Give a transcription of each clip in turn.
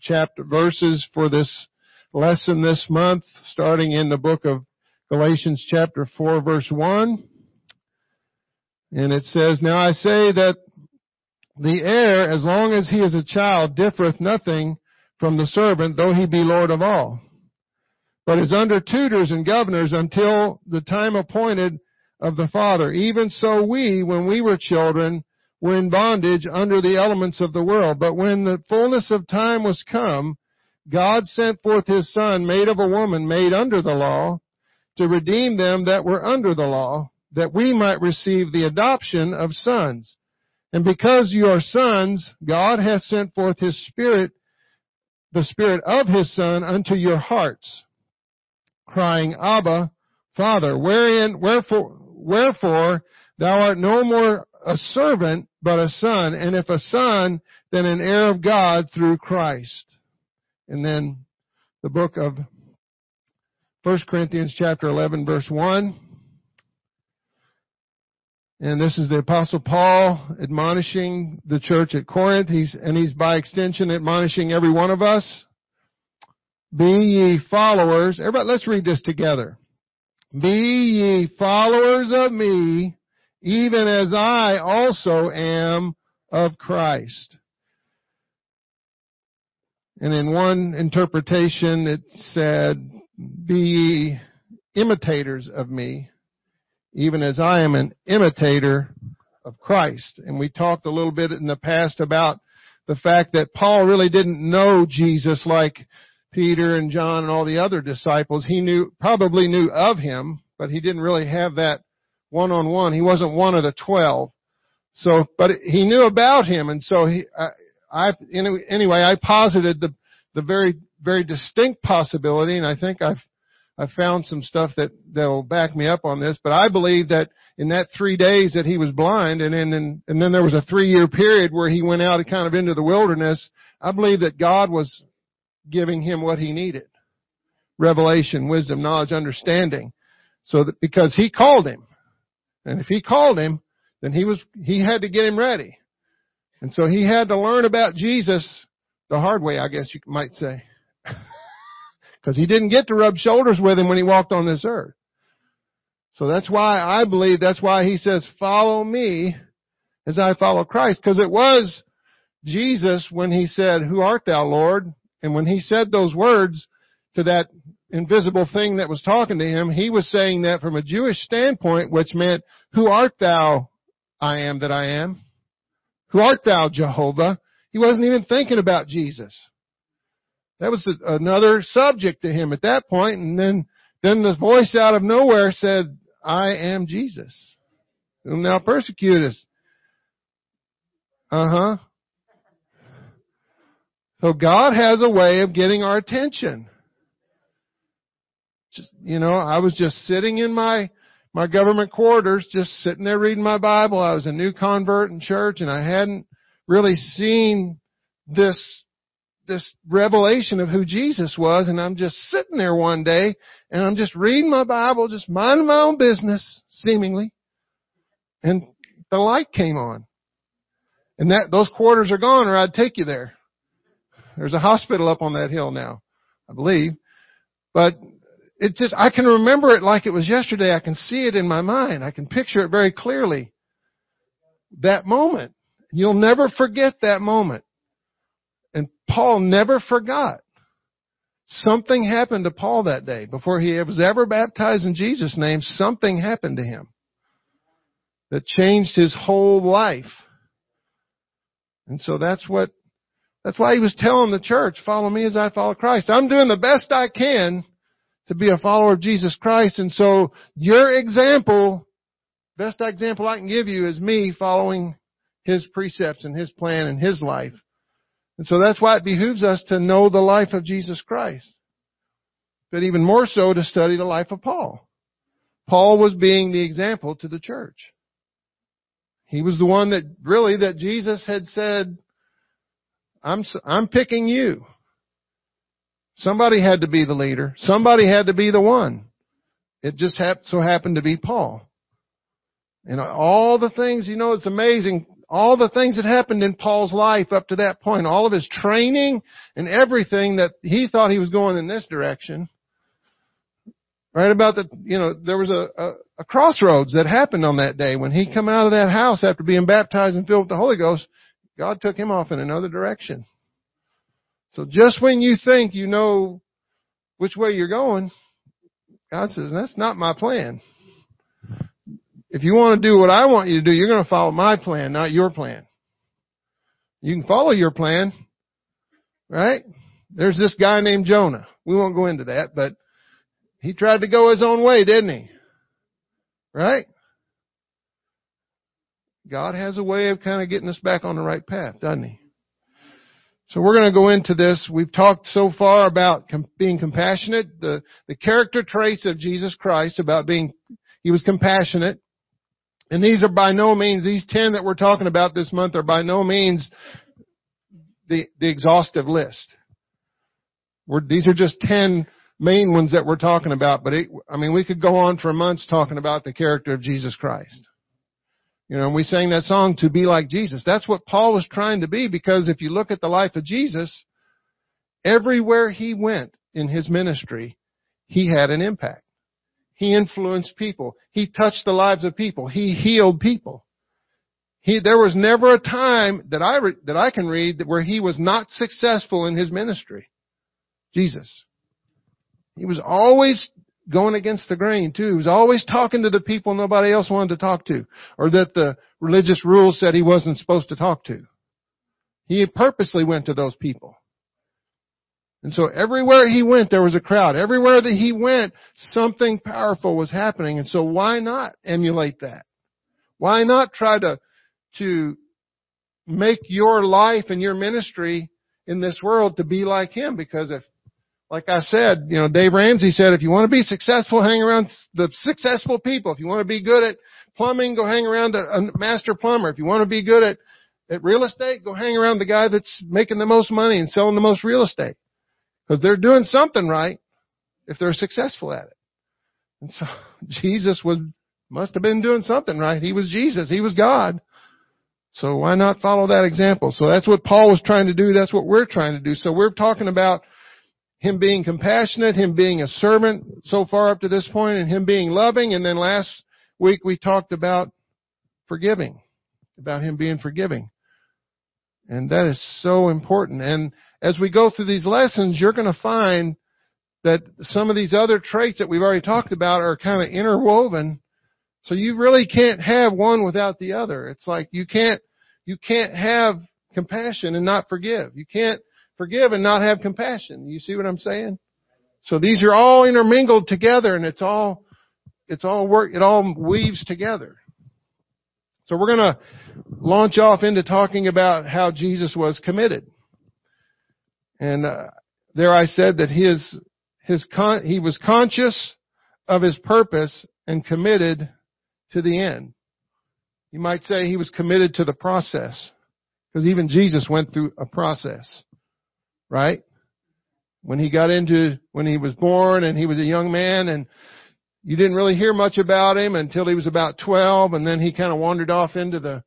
chapter verses for this lesson this month, starting in the book of Galatians chapter 4 verse 1. And it says, Now I say that the heir, as long as he is a child, differeth nothing from the servant, though he be Lord of all. But is under tutors and governors until the time appointed of the Father. Even so we, when we were children, were in bondage under the elements of the world. But when the fullness of time was come, God sent forth his Son, made of a woman, made under the law, to redeem them that were under the law, that we might receive the adoption of sons. And because you are sons, God hath sent forth his Spirit, the Spirit of his Son, unto your hearts, crying, Abba, Father, wherein, wherefore, wherefore thou art no more a servant, but a son, and if a son, then an heir of God through Christ. And then the book of 1 Corinthians chapter 11 verse 1. And this is the apostle Paul admonishing the church at Corinth. He's, and he's by extension admonishing every one of us. Be ye followers. Everybody, let's read this together. Be ye followers of me even as I also am of Christ. And in one interpretation it said, be imitators of me, even as I am an imitator of Christ. And we talked a little bit in the past about the fact that Paul really didn't know Jesus like Peter and John and all the other disciples. He knew, probably knew of him, but he didn't really have that one on one. He wasn't one of the twelve. So, but he knew about him, and so he, I, I anyway, I posited the the very very distinct possibility, and I think I've I've found some stuff that that will back me up on this. But I believe that in that three days that he was blind, and then and, and then there was a three year period where he went out kind of into the wilderness. I believe that God was giving him what he needed: revelation, wisdom, knowledge, understanding. So that because he called him, and if he called him, then he was, he had to get him ready. And so he had to learn about Jesus the hard way, I guess you might say. Because he didn't get to rub shoulders with him when he walked on this earth. So that's why I believe that's why he says, follow me as I follow Christ. Because it was Jesus when he said, who art thou, Lord? And when he said those words to that invisible thing that was talking to him, he was saying that from a Jewish standpoint, which meant, who art thou, I am that I am? Who art thou, Jehovah? He wasn't even thinking about Jesus. That was another subject to him at that point, and then, then the voice out of nowhere said, I am Jesus, whom thou persecutest. Uh huh. So God has a way of getting our attention just, you know, I was just sitting in my, my government quarters, just sitting there reading my Bible. I was a new convert in church and I hadn't really seen this, this revelation of who Jesus was. And I'm just sitting there one day and I'm just reading my Bible, just minding my own business, seemingly. And the light came on. And that, those quarters are gone or I'd take you there. There's a hospital up on that hill now, I believe. But it just, I can remember it like it was yesterday. I can see it in my mind. I can picture it very clearly. That moment. You'll never forget that moment. And Paul never forgot. Something happened to Paul that day. Before he was ever baptized in Jesus' name, something happened to him that changed his whole life. And so that's what, that's why he was telling the church, follow me as I follow Christ. I'm doing the best I can to be a follower of Jesus Christ. And so your example, best example I can give you is me following His precepts and His plan and His life. And so that's why it behooves us to know the life of Jesus Christ. But even more so to study the life of Paul. Paul was being the example to the church. He was the one that really that Jesus had said, I'm, I'm picking you. Somebody had to be the leader. Somebody had to be the one. It just so happened to be Paul. And all the things, you know, it's amazing. all the things that happened in Paul's life up to that point, all of his training and everything that he thought he was going in this direction. Right about the, you know, there was a, a, a crossroads that happened on that day when he come out of that house after being baptized and filled with the Holy Ghost. God took him off in another direction. So just when you think you know which way you're going, God says, that's not my plan. If you want to do what I want you to do, you're going to follow my plan, not your plan. You can follow your plan, right? There's this guy named Jonah. We won't go into that, but he tried to go his own way, didn't he? Right? God has a way of kind of getting us back on the right path, doesn't he? So we're going to go into this. We've talked so far about com- being compassionate, the, the character traits of Jesus Christ about being, he was compassionate. And these are by no means, these 10 that we're talking about this month are by no means the, the exhaustive list. We're, these are just 10 main ones that we're talking about, but it, I mean, we could go on for months talking about the character of Jesus Christ. You know, and we sang that song to be like Jesus. That's what Paul was trying to be because if you look at the life of Jesus, everywhere he went in his ministry, he had an impact. He influenced people. He touched the lives of people. He healed people. He, there was never a time that I, re, that I can read where he was not successful in his ministry. Jesus. He was always going against the grain too. He was always talking to the people nobody else wanted to talk to, or that the religious rules said he wasn't supposed to talk to. He purposely went to those people. And so everywhere he went, there was a crowd. Everywhere that he went, something powerful was happening. And so why not emulate that? Why not try to, to make your life and your ministry in this world to be like him? Because if like I said, you know, Dave Ramsey said, if you want to be successful, hang around the successful people. If you want to be good at plumbing, go hang around a, a master plumber. If you want to be good at, at real estate, go hang around the guy that's making the most money and selling the most real estate. Because they're doing something right if they're successful at it. And so Jesus was, must have been doing something right. He was Jesus. He was God. So why not follow that example? So that's what Paul was trying to do. That's what we're trying to do. So we're talking about him being compassionate, him being a servant so far up to this point, and him being loving. And then last week we talked about forgiving, about him being forgiving. And that is so important. And as we go through these lessons, you're going to find that some of these other traits that we've already talked about are kind of interwoven. So you really can't have one without the other. It's like you can't, you can't have compassion and not forgive. You can't forgive and not have compassion. You see what I'm saying? So these are all intermingled together and it's all, it's all work, it all weaves together. So we're going to launch off into talking about how Jesus was committed. And uh, there I said that his, his con- he was conscious of his purpose and committed to the end. You might say he was committed to the process because even Jesus went through a process right? When he got into, when he was born and he was a young man and you didn't really hear much about him until he was about 12 and then he kind of wandered off into the,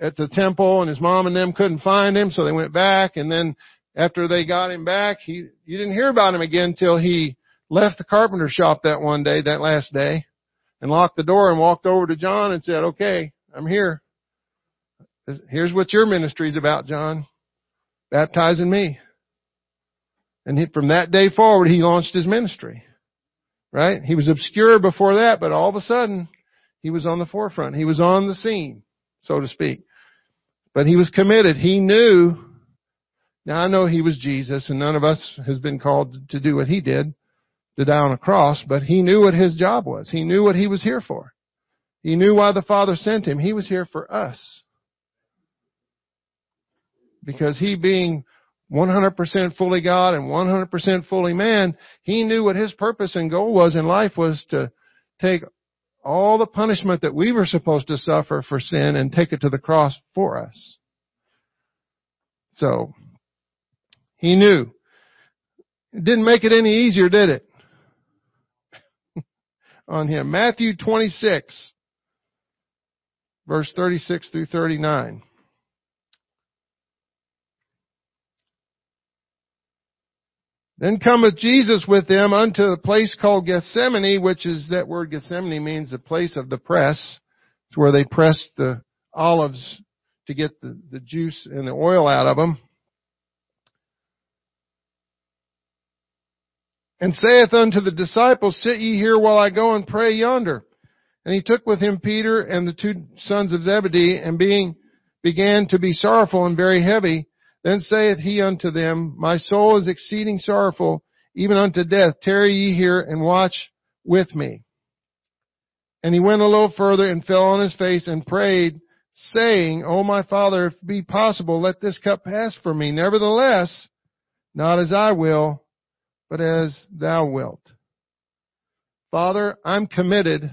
at the temple and his mom and them couldn't find him so they went back and then after they got him back, he, you didn't hear about him again until he left the carpenter shop that one day, that last day and locked the door and walked over to John and said, okay, I'm here. Here's what your ministry is about, John baptizing me. And he, from that day forward, he launched his ministry. Right? He was obscure before that, but all of a sudden, he was on the forefront. He was on the scene, so to speak. But he was committed. He knew, now I know he was Jesus and none of us has been called to do what he did, to die on a cross, but he knew what his job was. He knew what he was here for. He knew why the Father sent him. He was here for us because he being 100% fully God and 100% fully man, he knew what his purpose and goal was in life was to take all the punishment that we were supposed to suffer for sin and take it to the cross for us. So, he knew. It didn't make it any easier, did it? On him. Matthew 26. verse 36 through 39. Then cometh Jesus with them unto the place called Gethsemane, which is that word Gethsemane means the place of the press. It's where they pressed the olives to get the, the juice and the oil out of them. And saith unto the disciples, Sit ye here while I go and pray yonder. And he took with him Peter and the two sons of Zebedee, and being began to be sorrowful and very heavy, then saith he unto them, My soul is exceeding sorrowful, even unto death. Tarry ye here and watch with me. And he went a little further and fell on his face and prayed, saying, O my father, if it be possible, let this cup pass from me. Nevertheless, not as I will, but as thou wilt. Father, I'm committed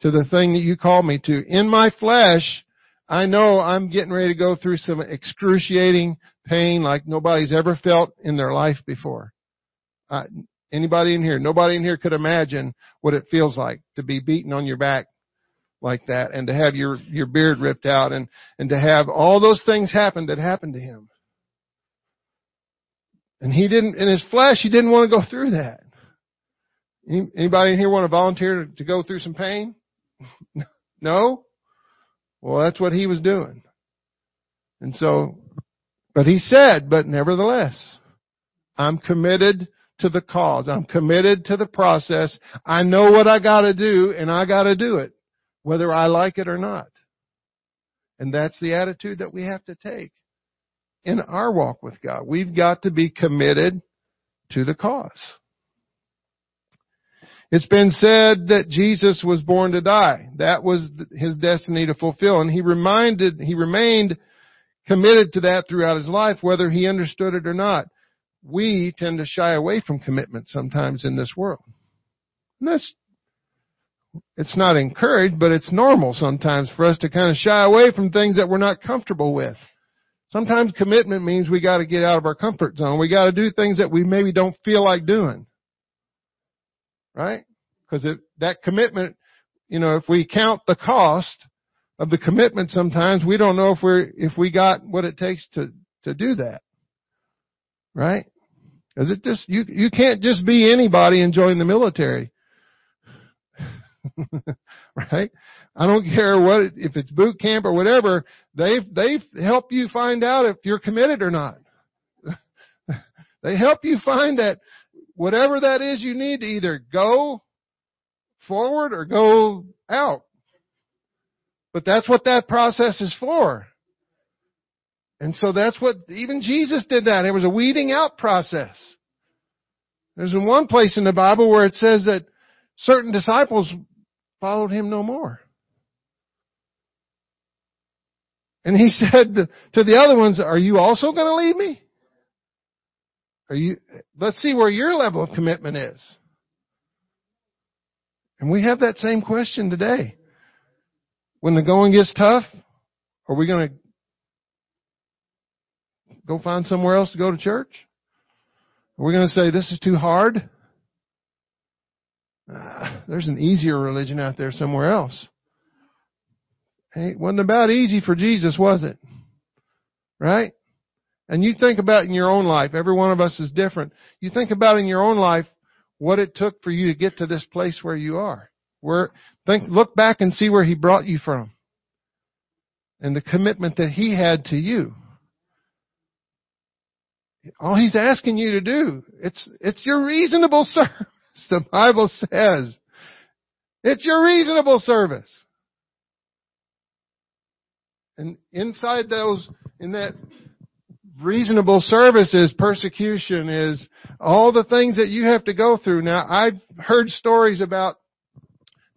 to the thing that you called me to. In my flesh, I know I'm getting ready to go through some excruciating pain like nobody's ever felt in their life before. Uh, anybody in here? Nobody in here could imagine what it feels like to be beaten on your back like that and to have your, your beard ripped out and, and to have all those things happen that happened to him. And he didn't, in his flesh, he didn't want to go through that. Anybody in here want to volunteer to go through some pain? no? Well, that's what he was doing. And so, but he said, but nevertheless, I'm committed to the cause. I'm committed to the process. I know what I gotta do and I gotta do it, whether I like it or not. And that's the attitude that we have to take in our walk with God. We've got to be committed to the cause. It's been said that Jesus was born to die. That was his destiny to fulfill. And he reminded, he remained committed to that throughout his life, whether he understood it or not. We tend to shy away from commitment sometimes in this world. And that's, it's not encouraged, but it's normal sometimes for us to kind of shy away from things that we're not comfortable with. Sometimes commitment means we gotta get out of our comfort zone. We gotta do things that we maybe don't feel like doing right? Because that commitment, you know, if we count the cost of the commitment sometimes, we don't know if we're, if we got what it takes to, to do that. Right? Cause it just, you, you can't just be anybody and join the military. right? I don't care what, if it's boot camp or whatever, they've, they've helped you find out if you're committed or not. they help you find that whatever that is you need to either go forward or go out. But that's what that process is for. And so that's what, even Jesus did that. It was a weeding out process. There's one place in the Bible where it says that certain disciples followed him no more. And he said to the other ones, are you also going to leave me? Are you, let's see where your level of commitment is. And we have that same question today. When the going gets tough, are we going to go find somewhere else to go to church? Are we going to say this is too hard? Ah, there's an easier religion out there somewhere else. Hey, it wasn't about easy for Jesus, was it? Right? And you think about in your own life, every one of us is different. You think about in your own life what it took for you to get to this place where you are. Where, think, look back and see where He brought you from. And the commitment that He had to you. All He's asking you to do, it's, it's your reasonable service, the Bible says. It's your reasonable service. And inside those, in that reasonable service is persecution, is all the things that you have to go through. Now, I've heard stories about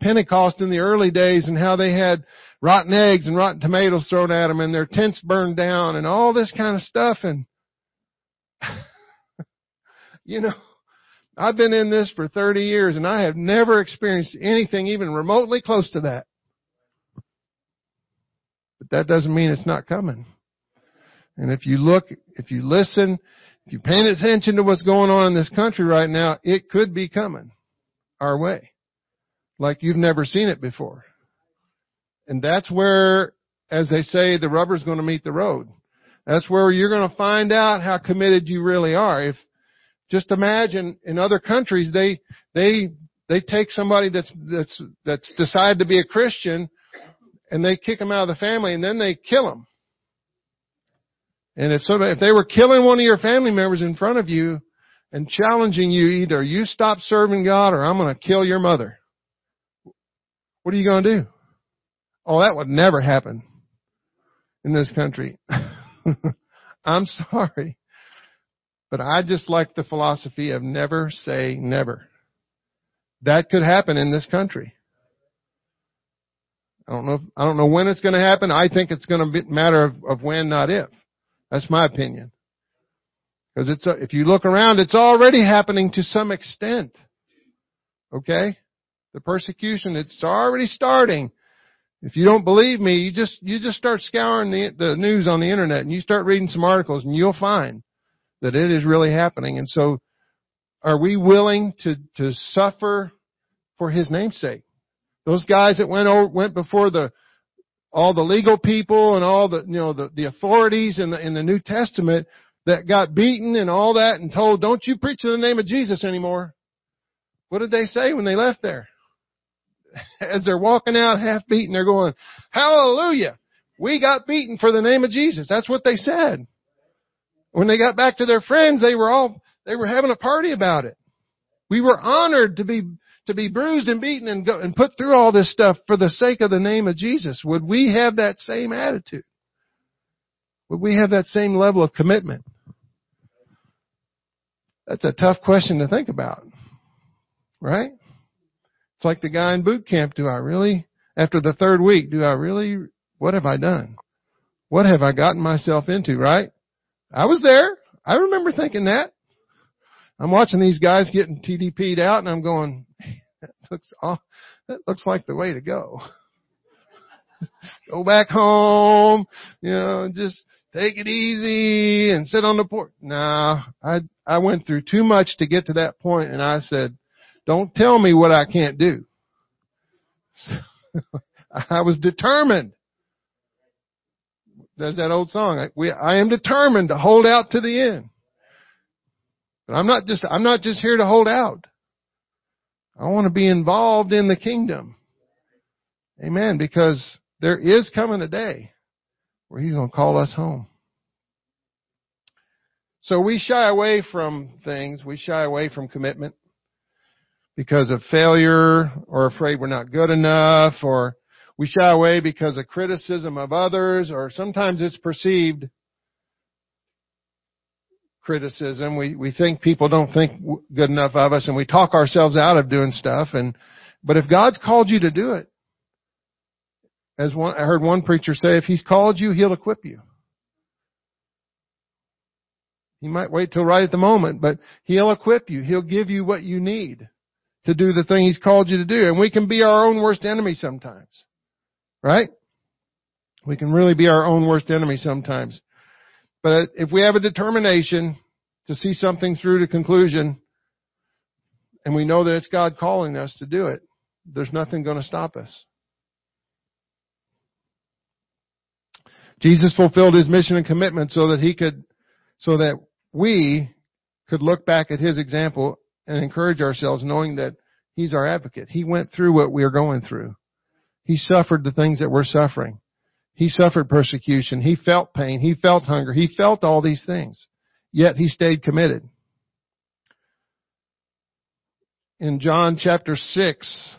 Pentecost in the early days and how they had rotten eggs and rotten tomatoes thrown at them and their tents burned down and all this kind of stuff. And, you know, I've been in this for 30 years and I have never experienced anything even remotely close to that. But that doesn't mean it's not coming. And if you look, if you listen, if you're paying attention to what's going on in this country right now, it could be coming our way. Like you've never seen it before. And that's where, as they say, the rubber's going to meet the road. That's where you're going to find out how committed you really are. If, just imagine in other countries, they, they, they take somebody that's, that's, that's decided to be a Christian and they kick them out of the family and then they kill them. And if somebody, if they were killing one of your family members in front of you and challenging you either you stop serving God or I'm going to kill your mother. What are you going to do? Oh, that would never happen in this country. I'm sorry. But I just like the philosophy of never say never. That could happen in this country. I don't know. I don't know when it's going to happen. I think it's going to be a matter of, of when, not if. That's my opinion. Because it's if you look around, it's already happening to some extent. Okay, the persecution it's already starting. If you don't believe me, you just you just start scouring the the news on the internet and you start reading some articles and you'll find that it is really happening. And so, are we willing to to suffer for His namesake? Those guys that went over, went before the all the legal people and all the you know the, the authorities in the in the New Testament that got beaten and all that and told, "Don't you preach in the name of Jesus anymore." What did they say when they left there? As they're walking out half beaten, they're going, "Hallelujah! We got beaten for the name of Jesus." That's what they said. When they got back to their friends, they were all they were having a party about it. We were honored to be to be bruised and beaten and go and put through all this stuff for the sake of the name of Jesus, would we have that same attitude? Would we have that same level of commitment? That's a tough question to think about. Right? It's like the guy in boot camp. Do I really, after the third week, do I really, what have I done? What have I gotten myself into, right? I was there. I remember thinking that. I'm watching these guys getting TDP'd out and I'm going, that looks, off, that looks like the way to go. go back home, you know, just take it easy and sit on the porch. Nah, I, I went through too much to get to that point and I said, don't tell me what I can't do. So, I was determined. There's that old song. I, we, I am determined to hold out to the end. But I'm not just, I'm not just here to hold out. I want to be involved in the kingdom. Amen. Because there is coming a day where He's going to call us home. So we shy away from things. We shy away from commitment because of failure or afraid we're not good enough or we shy away because of criticism of others or sometimes it's perceived criticism. We, we think people don't think good enough of us and we talk ourselves out of doing stuff. And, but if God's called you to do it, as one, I heard one preacher say, if He's called you, He'll equip you. He might wait till right at the moment, but He'll equip you. He'll give you what you need to do the thing He's called you to do. And we can be our own worst enemy sometimes. Right? We can really be our own worst enemy sometimes. But if we have a determination to see something through to conclusion, and we know that it's God calling us to do it, there's nothing going to stop us. Jesus fulfilled his mission and commitment so that he could, so that we could look back at his example and encourage ourselves knowing that he's our advocate. He went through what we are going through. He suffered the things that we're suffering. He suffered persecution. He felt pain. He felt hunger. He felt all these things. Yet he stayed committed. In John chapter 6,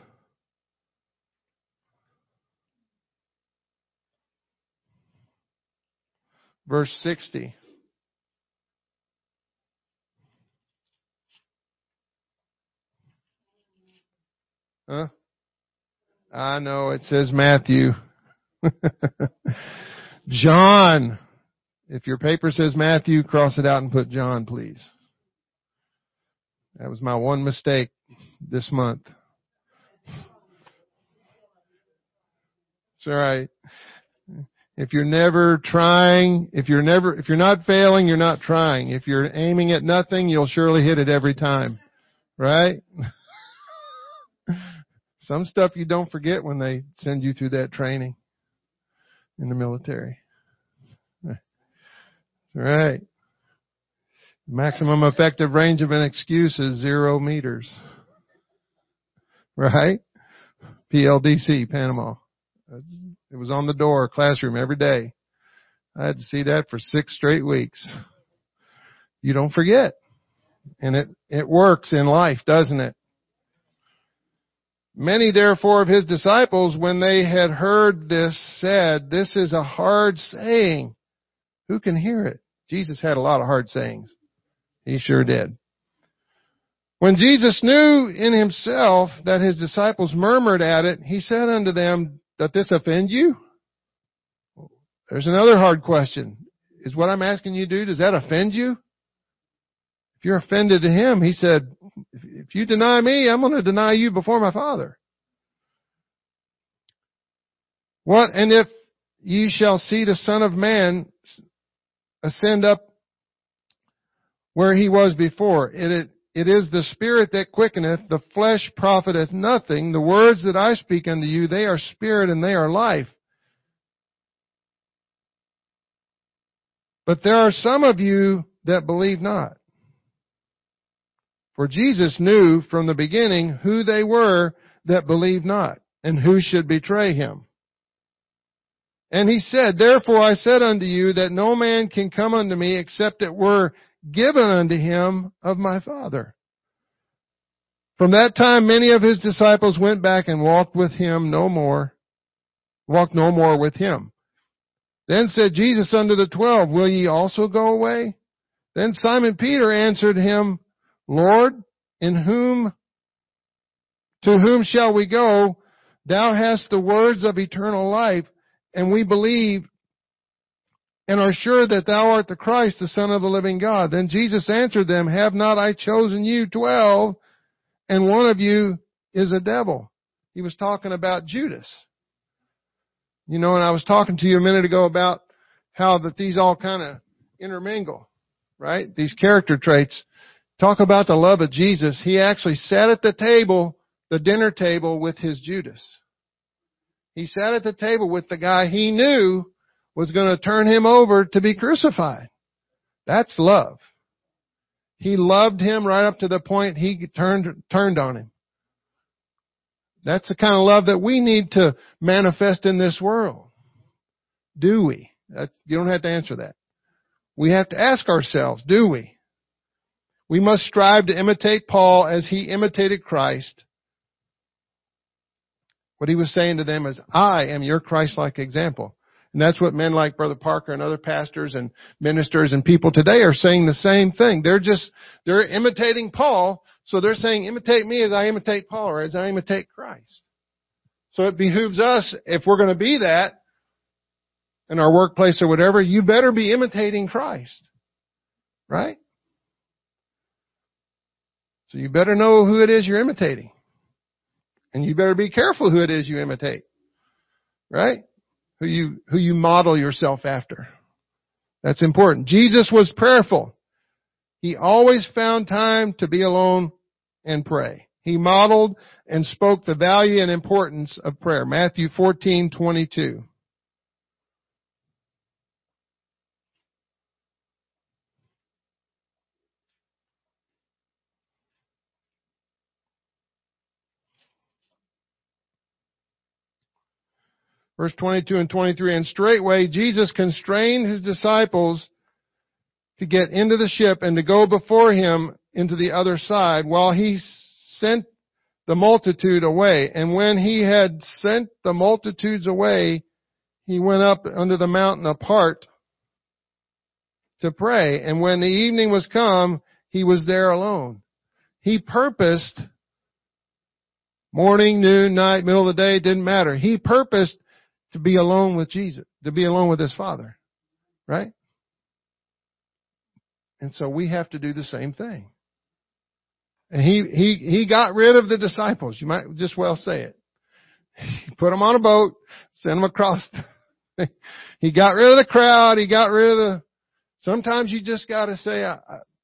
verse 60. Huh? I know it says Matthew. John. If your paper says Matthew, cross it out and put John, please. That was my one mistake this month. It's alright. If you're never trying, if you're never, if you're not failing, you're not trying. If you're aiming at nothing, you'll surely hit it every time. Right? Some stuff you don't forget when they send you through that training in the military. Right. Maximum effective range of an excuse is zero meters. Right? PLDC, Panama. It was on the door, classroom every day. I had to see that for six straight weeks. You don't forget. And it, it works in life, doesn't it? Many therefore of his disciples, when they had heard this, said, this is a hard saying. Who can hear it? Jesus had a lot of hard sayings. He sure did. When Jesus knew in himself that his disciples murmured at it, he said unto them, Doth this offend you? There's another hard question. Is what I'm asking you to do, does that offend you? If you're offended to him, he said, if you deny me, I'm going to deny you before my Father. What, and if ye shall see the Son of Man ascend up where he was before, it, it is the Spirit that quickeneth, the flesh profiteth nothing. The words that I speak unto you, they are spirit and they are life. But there are some of you that believe not. For Jesus knew from the beginning who they were that believed not, and who should betray him. And he said, Therefore I said unto you that no man can come unto me except it were given unto him of my Father. From that time many of his disciples went back and walked with him no more, walked no more with him. Then said Jesus unto the twelve, Will ye also go away? Then Simon Peter answered him, Lord, in whom, to whom shall we go? Thou hast the words of eternal life, and we believe and are sure that thou art the Christ, the Son of the living God. Then Jesus answered them, Have not I chosen you twelve, and one of you is a devil? He was talking about Judas. You know, and I was talking to you a minute ago about how that these all kind of intermingle, right? These character traits. Talk about the love of Jesus. He actually sat at the table, the dinner table with his Judas. He sat at the table with the guy he knew was going to turn him over to be crucified. That's love. He loved him right up to the point he turned, turned on him. That's the kind of love that we need to manifest in this world. Do we? That, you don't have to answer that. We have to ask ourselves, do we? We must strive to imitate Paul as he imitated Christ. What he was saying to them is, I am your Christ-like example. And that's what men like Brother Parker and other pastors and ministers and people today are saying the same thing. They're just, they're imitating Paul, so they're saying, imitate me as I imitate Paul or as I imitate Christ. So it behooves us, if we're going to be that in our workplace or whatever, you better be imitating Christ. Right? So you better know who it is you're imitating. And you better be careful who it is you imitate. Right? Who you, who you model yourself after. That's important. Jesus was prayerful. He always found time to be alone and pray. He modeled and spoke the value and importance of prayer. Matthew 14, Verse 22 and 23, and straightway Jesus constrained his disciples to get into the ship and to go before him into the other side while he sent the multitude away. And when he had sent the multitudes away, he went up under the mountain apart to pray. And when the evening was come, he was there alone. He purposed morning, noon, night, middle of the day, didn't matter. He purposed to be alone with Jesus, to be alone with his Father. Right? And so we have to do the same thing. And he, he, he got rid of the disciples. You might just well say it. He put them on a boat, sent them across. he got rid of the crowd. He got rid of the, sometimes you just gotta say,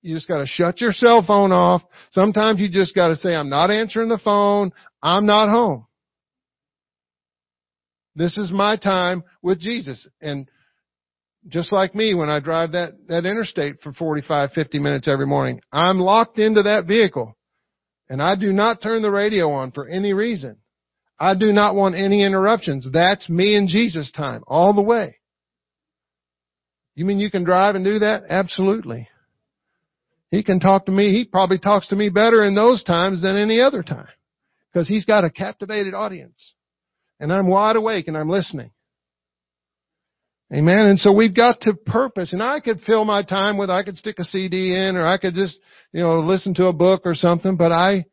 you just gotta shut your cell phone off. Sometimes you just gotta say, I'm not answering the phone. I'm not home. This is my time with Jesus. And just like me when I drive that, that interstate for 45, 50 minutes every morning, I'm locked into that vehicle. And I do not turn the radio on for any reason. I do not want any interruptions. That's me and Jesus time all the way. You mean you can drive and do that? Absolutely. He can talk to me. He probably talks to me better in those times than any other time because he's got a captivated audience and I'm wide awake and I'm listening. Amen. And so we've got to purpose and I could fill my time with, I could stick a CD in or I could just, you know, listen to a book or something, but I,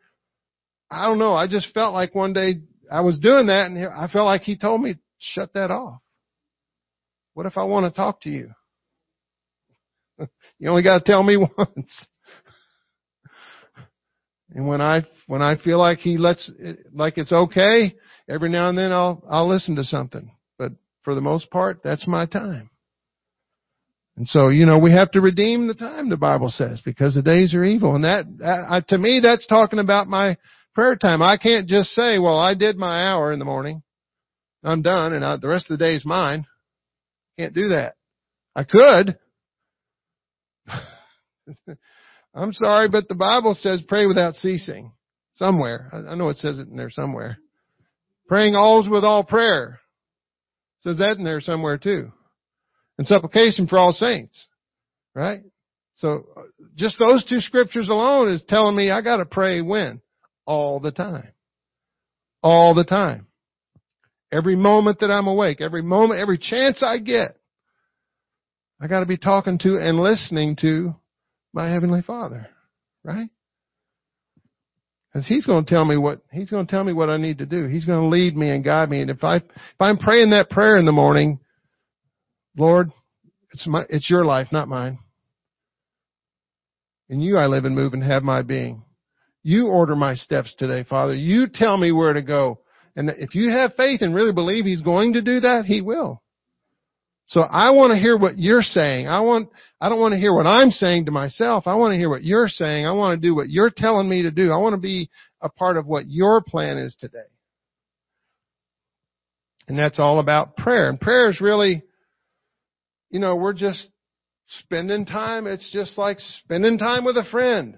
I don't know. I just felt like one day I was doing that and I felt like he told me, shut that off. What if I want to talk to you? you only got to tell me once. And when I, when I feel like he lets, like it's okay, every now and then I'll, I'll listen to something. But for the most part, that's my time. And so, you know, we have to redeem the time, the Bible says, because the days are evil. And that, that to me, that's talking about my prayer time. I can't just say, well, I did my hour in the morning. I'm done and I, the rest of the day is mine. Can't do that. I could. I'm sorry, but the Bible says pray without ceasing. Somewhere. I know it says it in there somewhere. Praying always with all prayer. It says that in there somewhere too. And supplication for all saints. Right? So just those two scriptures alone is telling me I gotta pray when? All the time. All the time. Every moment that I'm awake, every moment, every chance I get, I gotta be talking to and listening to my Heavenly Father. Right? Because He's going to tell me what, He's going to tell me what I need to do. He's going to lead me and guide me. And if I, if I'm praying that prayer in the morning, Lord, it's my, it's your life, not mine. In you I live and move and have my being. You order my steps today, Father. You tell me where to go. And if you have faith and really believe He's going to do that, He will. So I want to hear what you're saying. I want, I don't want to hear what I'm saying to myself. I want to hear what you're saying. I want to do what you're telling me to do. I want to be a part of what your plan is today. And that's all about prayer. And prayer is really, you know, we're just spending time. It's just like spending time with a friend.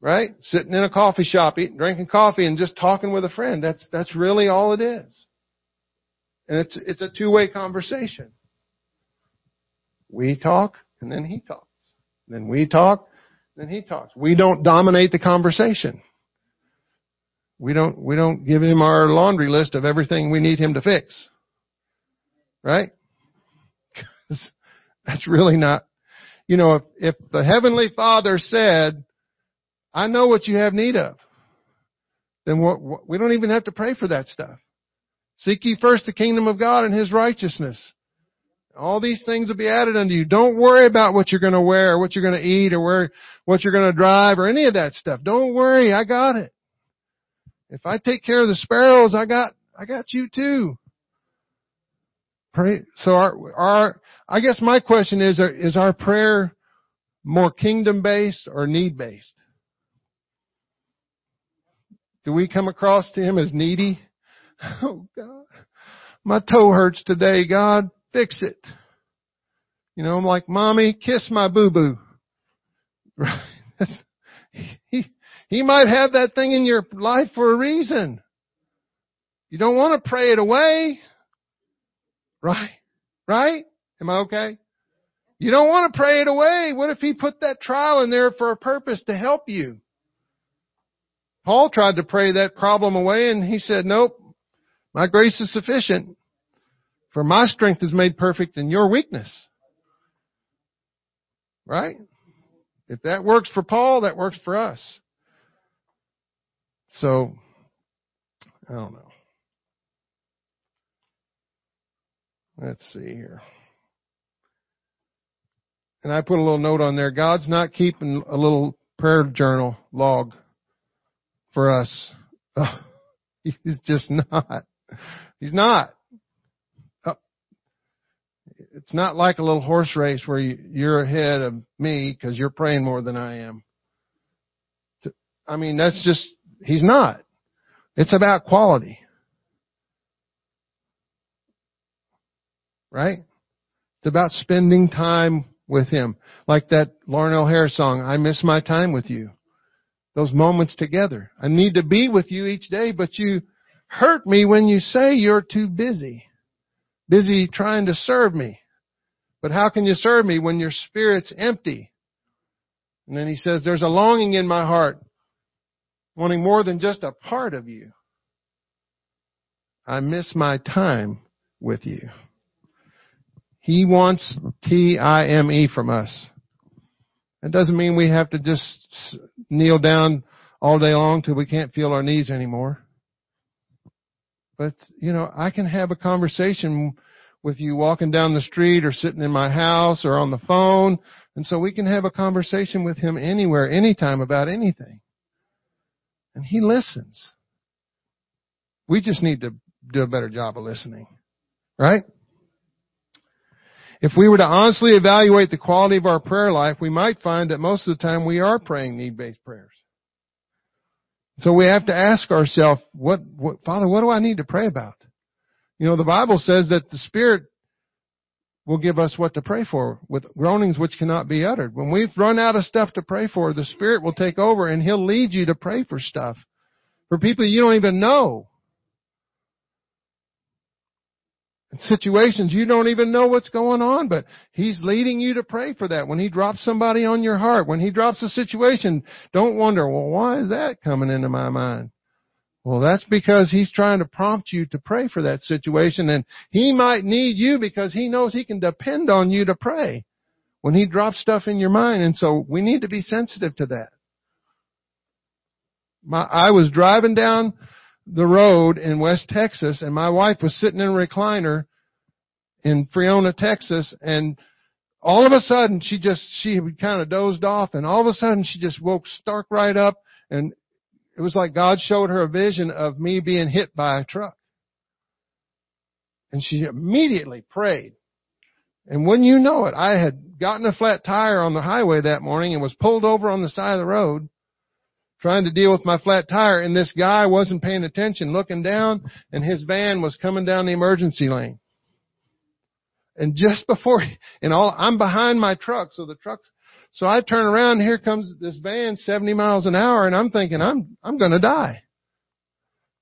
Right? Sitting in a coffee shop, eating, drinking coffee and just talking with a friend. That's, that's really all it is. And it's, it's a two-way conversation. We talk, and then he talks. Then we talk, then he talks. We don't dominate the conversation. We don't, we don't give him our laundry list of everything we need him to fix. Right? That's really not, you know, if, if the Heavenly Father said, I know what you have need of, then what, what, we don't even have to pray for that stuff. Seek ye first the kingdom of God and His righteousness. All these things will be added unto you. Don't worry about what you're going to wear, or what you're going to eat, or where, what you're going to drive, or any of that stuff. Don't worry, I got it. If I take care of the sparrows, I got, I got you too. Pray. So our, our, I guess my question is, is our prayer more kingdom based or need based? Do we come across to Him as needy? Oh God, my toe hurts today. God, fix it. You know, I'm like, mommy, kiss my boo boo. Right? he, he might have that thing in your life for a reason. You don't want to pray it away. Right? Right? Am I okay? You don't want to pray it away. What if he put that trial in there for a purpose to help you? Paul tried to pray that problem away and he said, nope, my grace is sufficient, for my strength is made perfect in your weakness. Right? If that works for Paul, that works for us. So, I don't know. Let's see here. And I put a little note on there. God's not keeping a little prayer journal log for us. He's just not. He's not. Uh, it's not like a little horse race where you're ahead of me because you're praying more than I am. I mean, that's just, he's not. It's about quality. Right? It's about spending time with Him. Like that Larnelle Harris song, I miss my time with you. Those moments together. I need to be with you each day, but you hurt me when you say you're too busy. Busy trying to serve me. But how can you serve me when your spirit's empty? And then he says, there's a longing in my heart, wanting more than just a part of you. I miss my time with you. He wants T-I-M-E from us. That doesn't mean we have to just kneel down all day long till we can't feel our knees anymore. But, you know, I can have a conversation with you walking down the street or sitting in my house or on the phone. And so we can have a conversation with him anywhere, anytime about anything. And he listens. We just need to do a better job of listening. Right? If we were to honestly evaluate the quality of our prayer life, we might find that most of the time we are praying need-based prayers. So we have to ask ourselves, what, what, Father, what do I need to pray about? You know, the Bible says that the Spirit will give us what to pray for with groanings which cannot be uttered. When we've run out of stuff to pray for, the Spirit will take over and He'll lead you to pray for stuff. For people you don't even know. Situations you don't even know what's going on, but He's leading you to pray for that. When He drops somebody on your heart, when He drops a situation, don't wonder, well, why is that coming into my mind? Well, that's because He's trying to prompt you to pray for that situation and He might need you because He knows He can depend on you to pray when He drops stuff in your mind. And so we need to be sensitive to that. My, I was driving down the road in West Texas and my wife was sitting in a recliner in Friona, Texas and all of a sudden she just, she kind of dozed off and all of a sudden she just woke stark right up and it was like God showed her a vision of me being hit by a truck. And she immediately prayed. And when you know it, I had gotten a flat tire on the highway that morning and was pulled over on the side of the road trying to deal with my flat tire and this guy wasn't paying attention looking down and his van was coming down the emergency lane. And just before, and all, I'm behind my truck, so the truck, so I turn around and here comes this van 70 miles an hour and I'm thinking I'm, I'm gonna die.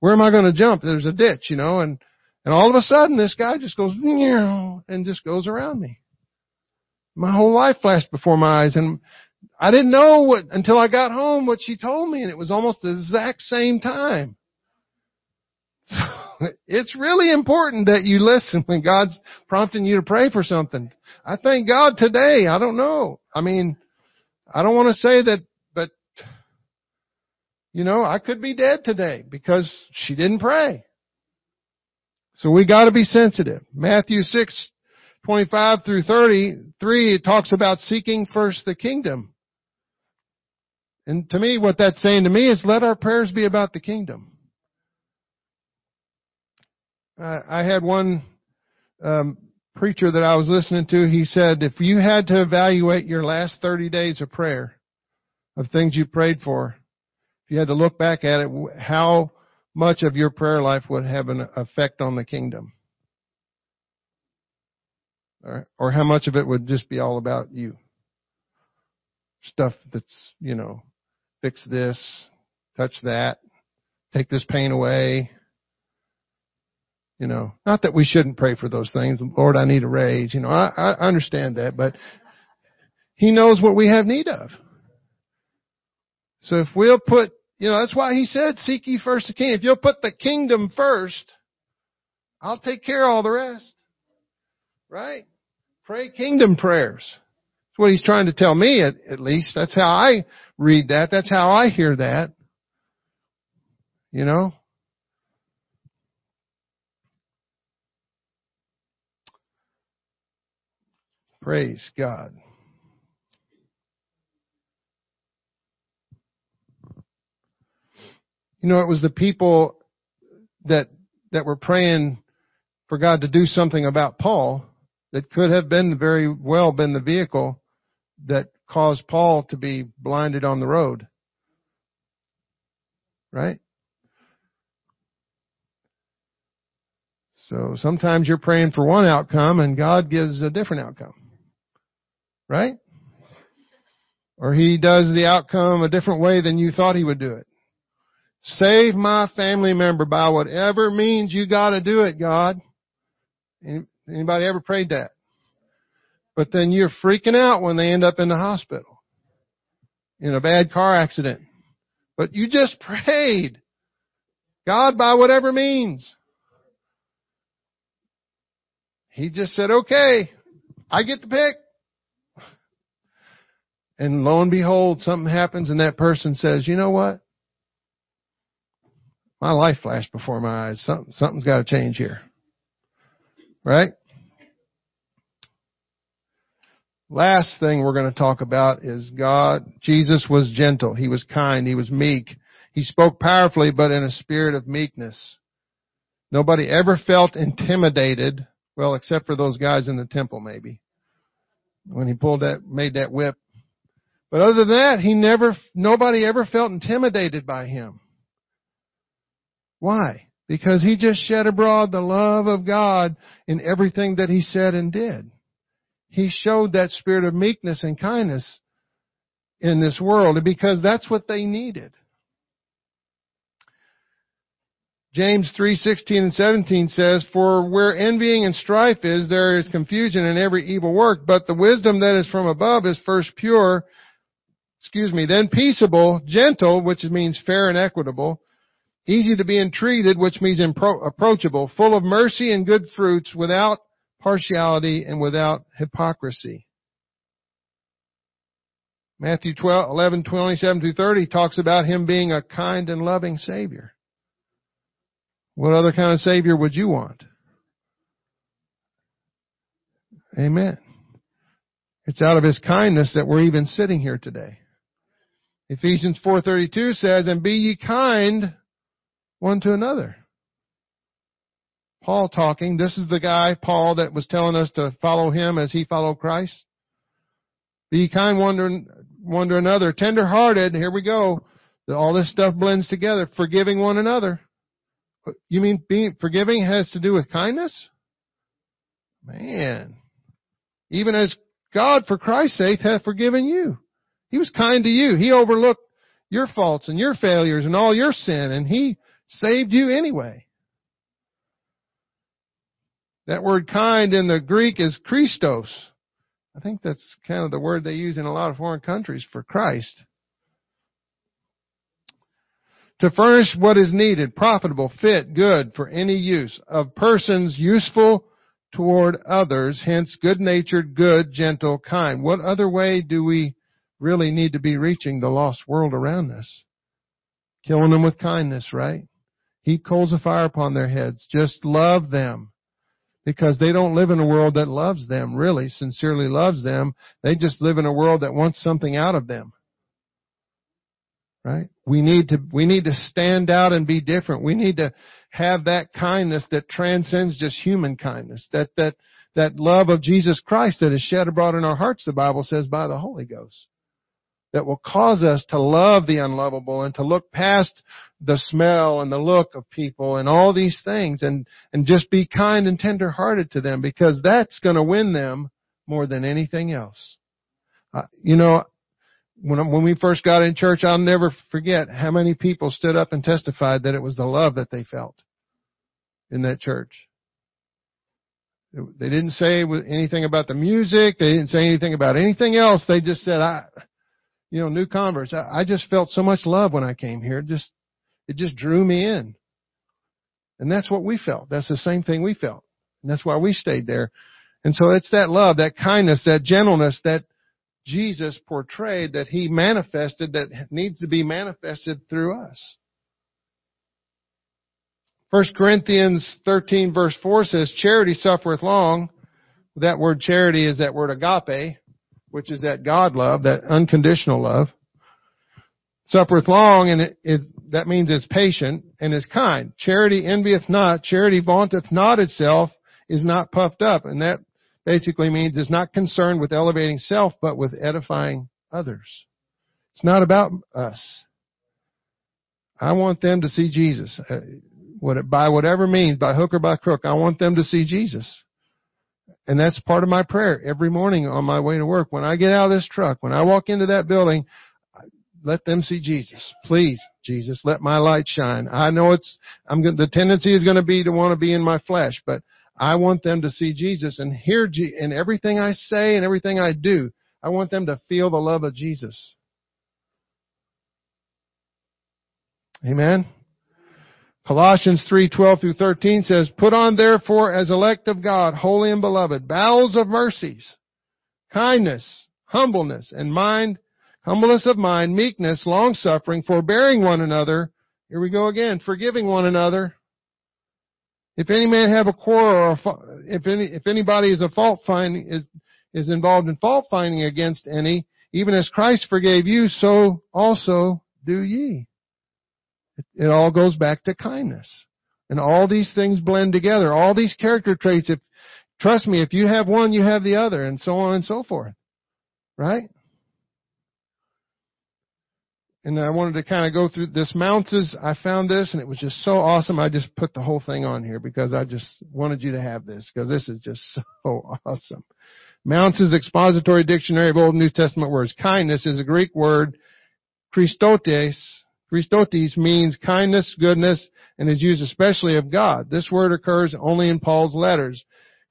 Where am I gonna jump? There's a ditch, you know, and, and all of a sudden this guy just goes, and just goes around me. My whole life flashed before my eyes and I didn't know what, until I got home what she told me and it was almost the exact same time. So it's really important that you listen when God's prompting you to pray for something. I thank God today. I don't know. I mean, I don't want to say that, but you know, I could be dead today because she didn't pray. So we gotta be sensitive. Matthew 6, 25 through 33, it talks about seeking first the kingdom. And to me, what that's saying to me is let our prayers be about the kingdom. I had one um, preacher that I was listening to. He said, if you had to evaluate your last 30 days of prayer, of things you prayed for, if you had to look back at it, how much of your prayer life would have an effect on the kingdom? Or, or how much of it would just be all about you? Stuff that's, you know, fix this, touch that, take this pain away. You know, not that we shouldn't pray for those things. Lord, I need a raise. You know, I, I understand that, but He knows what we have need of. So if we'll put, you know, that's why He said, seek ye first the kingdom. If you'll put the kingdom first, I'll take care of all the rest. Right? Pray kingdom prayers. That's what He's trying to tell me at, at least. That's how I read that. That's how I hear that. You know? Praise God. You know, it was the people that, that were praying for God to do something about Paul that could have been very well been the vehicle that caused Paul to be blinded on the road. Right? So sometimes you're praying for one outcome and God gives a different outcome. Right? Or He does the outcome a different way than you thought He would do it. Save my family member by whatever means you gotta do it, God. Anybody ever prayed that? But then you're freaking out when they end up in the hospital. In a bad car accident. But you just prayed. God by whatever means. He just said, okay, I get the pick. And lo and behold, something happens and that person says, you know what? My life flashed before my eyes. Something, something's got to change here. Right? Last thing we're going to talk about is God, Jesus was gentle. He was kind. He was meek. He spoke powerfully, but in a spirit of meekness. Nobody ever felt intimidated, well, except for those guys in the temple maybe. When he pulled that, made that whip. But other than that, he never, nobody ever felt intimidated by him. Why? Because he just shed abroad the love of God in everything that he said and did. He showed that spirit of meekness and kindness in this world because that's what they needed. James 3:16 and 17 says, "For where envying and strife is, there is confusion in every evil work, but the wisdom that is from above is first pure, excuse me, then peaceable, gentle, which means fair and equitable, easy to be entreated, which means approachable, full of mercy and good fruits, without partiality and without hypocrisy. Matthew 12, 11, 27 through 30 talks about him being a kind and loving Savior. What other kind of Savior would you want? Amen. It's out of His kindness that we're even sitting here today. Ephesians 4.32 says, And be ye kind one to another. Paul talking. This is the guy, Paul, that was telling us to follow him as he followed Christ. Be kind one to, one to another. Tender hearted. Here we go. All this stuff blends together. Forgiving one another. You mean being forgiving has to do with kindness? Man. Even as God, for Christ's sake, hath forgiven you. He was kind to you. He overlooked your faults and your failures and all your sin, and He saved you anyway. That word kind in the Greek is Christos. I think that's kind of the word they use in a lot of foreign countries for Christ. To furnish what is needed, profitable, fit, good for any use of persons useful toward others, hence good natured, good, gentle, kind. What other way do we really need to be reaching the lost world around us? Killing them with kindness, right? Heap coals of fire upon their heads. Just love them because they don't live in a world that loves them, really, sincerely loves them. They just live in a world that wants something out of them. Right? We need to, we need to stand out and be different. We need to have that kindness that transcends just human kindness. That, that, that love of Jesus Christ that is shed abroad in our hearts, the Bible says, by the Holy Ghost. That will cause us to love the unlovable and to look past the smell and the look of people and all these things and, and just be kind and tender hearted to them because that's going to win them more than anything else. Uh, you know, when, when we first got in church, I'll never forget how many people stood up and testified that it was the love that they felt in that church. They didn't say anything about the music. They didn't say anything about anything else. They just said, I, you know, new converts. I, I just felt so much love when I came here. Just it just drew me in. And that's what we felt. That's the same thing we felt. And that's why we stayed there. And so it's that love, that kindness, that gentleness that Jesus portrayed, that He manifested, that needs to be manifested through us. 1 Corinthians 13 verse 4 says, Charity suffereth long. That word charity is that word agape, which is that God love, that unconditional love. Suffereth long and it, it that means it's patient and is kind. Charity envieth not, charity vaunteth not itself, is not puffed up. And that basically means it's not concerned with elevating self, but with edifying others. It's not about us. I want them to see Jesus. Uh, by whatever means, by hook or by crook, I want them to see Jesus. And that's part of my prayer every morning on my way to work. When I get out of this truck, when I walk into that building, let them see Jesus. Please, Jesus, let my light shine. I know it's, I'm the tendency is going to be to want to be in my flesh, but I want them to see Jesus and hear G, in everything I say and everything I do. I want them to feel the love of Jesus. Amen. Colossians 3:12 through 13 says, "Put on therefore as elect of God, holy and beloved, bowels of mercies, kindness, humbleness, and mind, humbleness of mind, meekness, long-suffering, forbearing one another." Here we go again, forgiving one another. If any man have a quarrel, or if any, if anybody is a fault finding is is involved in fault finding against any, even as Christ forgave you, so also do ye. It all goes back to kindness. And all these things blend together. All these character traits, if, trust me, if you have one, you have the other, and so on and so forth. Right? And I wanted to kind of go through this Mounce's. I found this and it was just so awesome. I just put the whole thing on here because I just wanted you to have this because this is just so awesome. Mounce's expository dictionary of Old New Testament words. Kindness is a Greek word, Christotes, Christotes means kindness, goodness, and is used especially of God. This word occurs only in Paul's letters.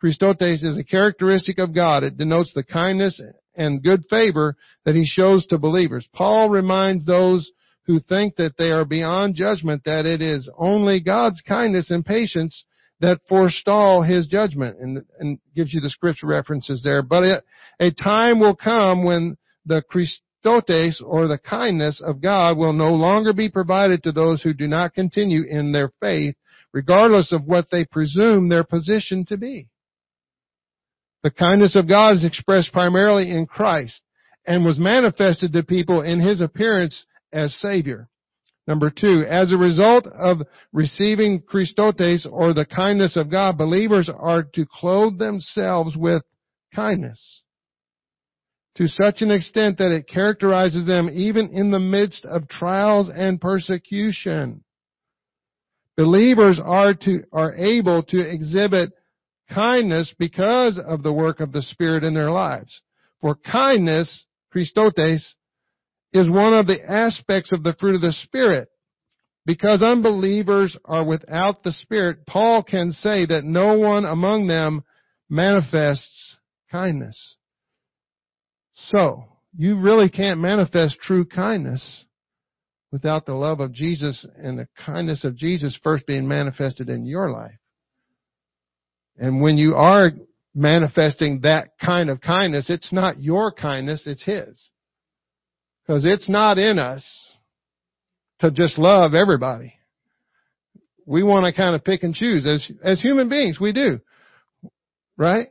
Christotes is a characteristic of God. It denotes the kindness and good favor that he shows to believers. Paul reminds those who think that they are beyond judgment that it is only God's kindness and patience that forestall his judgment and, and gives you the scripture references there. But a time will come when the Christ, dotes or the kindness of God will no longer be provided to those who do not continue in their faith, regardless of what they presume their position to be. The kindness of God is expressed primarily in Christ and was manifested to people in His appearance as Savior. Number two, as a result of receiving Christotes or the kindness of God, believers are to clothe themselves with kindness to such an extent that it characterizes them even in the midst of trials and persecution. Believers are to, are able to exhibit kindness because of the work of the Spirit in their lives. For kindness, Christotes, is one of the aspects of the fruit of the Spirit. Because unbelievers are without the Spirit, Paul can say that no one among them manifests kindness. So, you really can't manifest true kindness without the love of Jesus and the kindness of Jesus first being manifested in your life. And when you are manifesting that kind of kindness, it's not your kindness, it's His. Because it's not in us to just love everybody. We want to kind of pick and choose as, as human beings, we do. Right?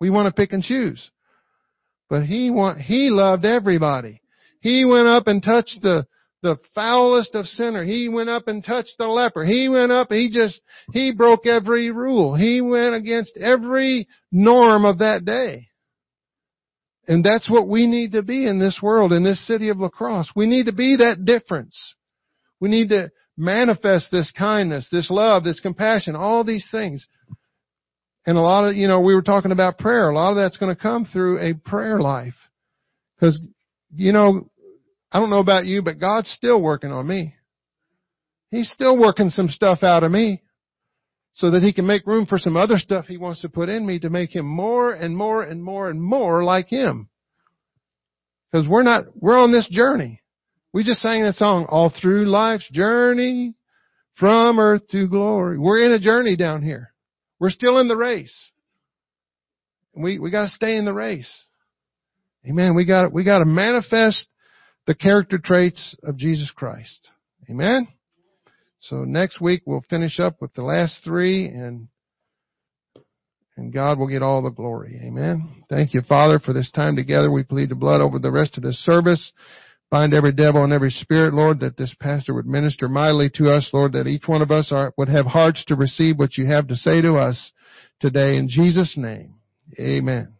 We want to pick and choose. But he want, he loved everybody. He went up and touched the, the foulest of sinner. He went up and touched the leper. He went up, he just, he broke every rule. He went against every norm of that day. And that's what we need to be in this world, in this city of La Crosse. We need to be that difference. We need to manifest this kindness, this love, this compassion, all these things. And a lot of, you know, we were talking about prayer. A lot of that's going to come through a prayer life. Because, you know, I don't know about you, but God's still working on me. He's still working some stuff out of me so that he can make room for some other stuff he wants to put in me to make him more and more and more and more like him. Because we're not, we're on this journey. We just sang that song, all through life's journey from earth to glory. We're in a journey down here. We're still in the race. We, we gotta stay in the race. Amen. We got we got to manifest the character traits of Jesus Christ. Amen. So next week we'll finish up with the last three and and God will get all the glory. Amen. Thank you, Father, for this time together. We plead the blood over the rest of this service. Bind every devil and every spirit, Lord, that this pastor would minister mightily to us, Lord, that each one of us are, would have hearts to receive what you have to say to us today. In Jesus' name, amen.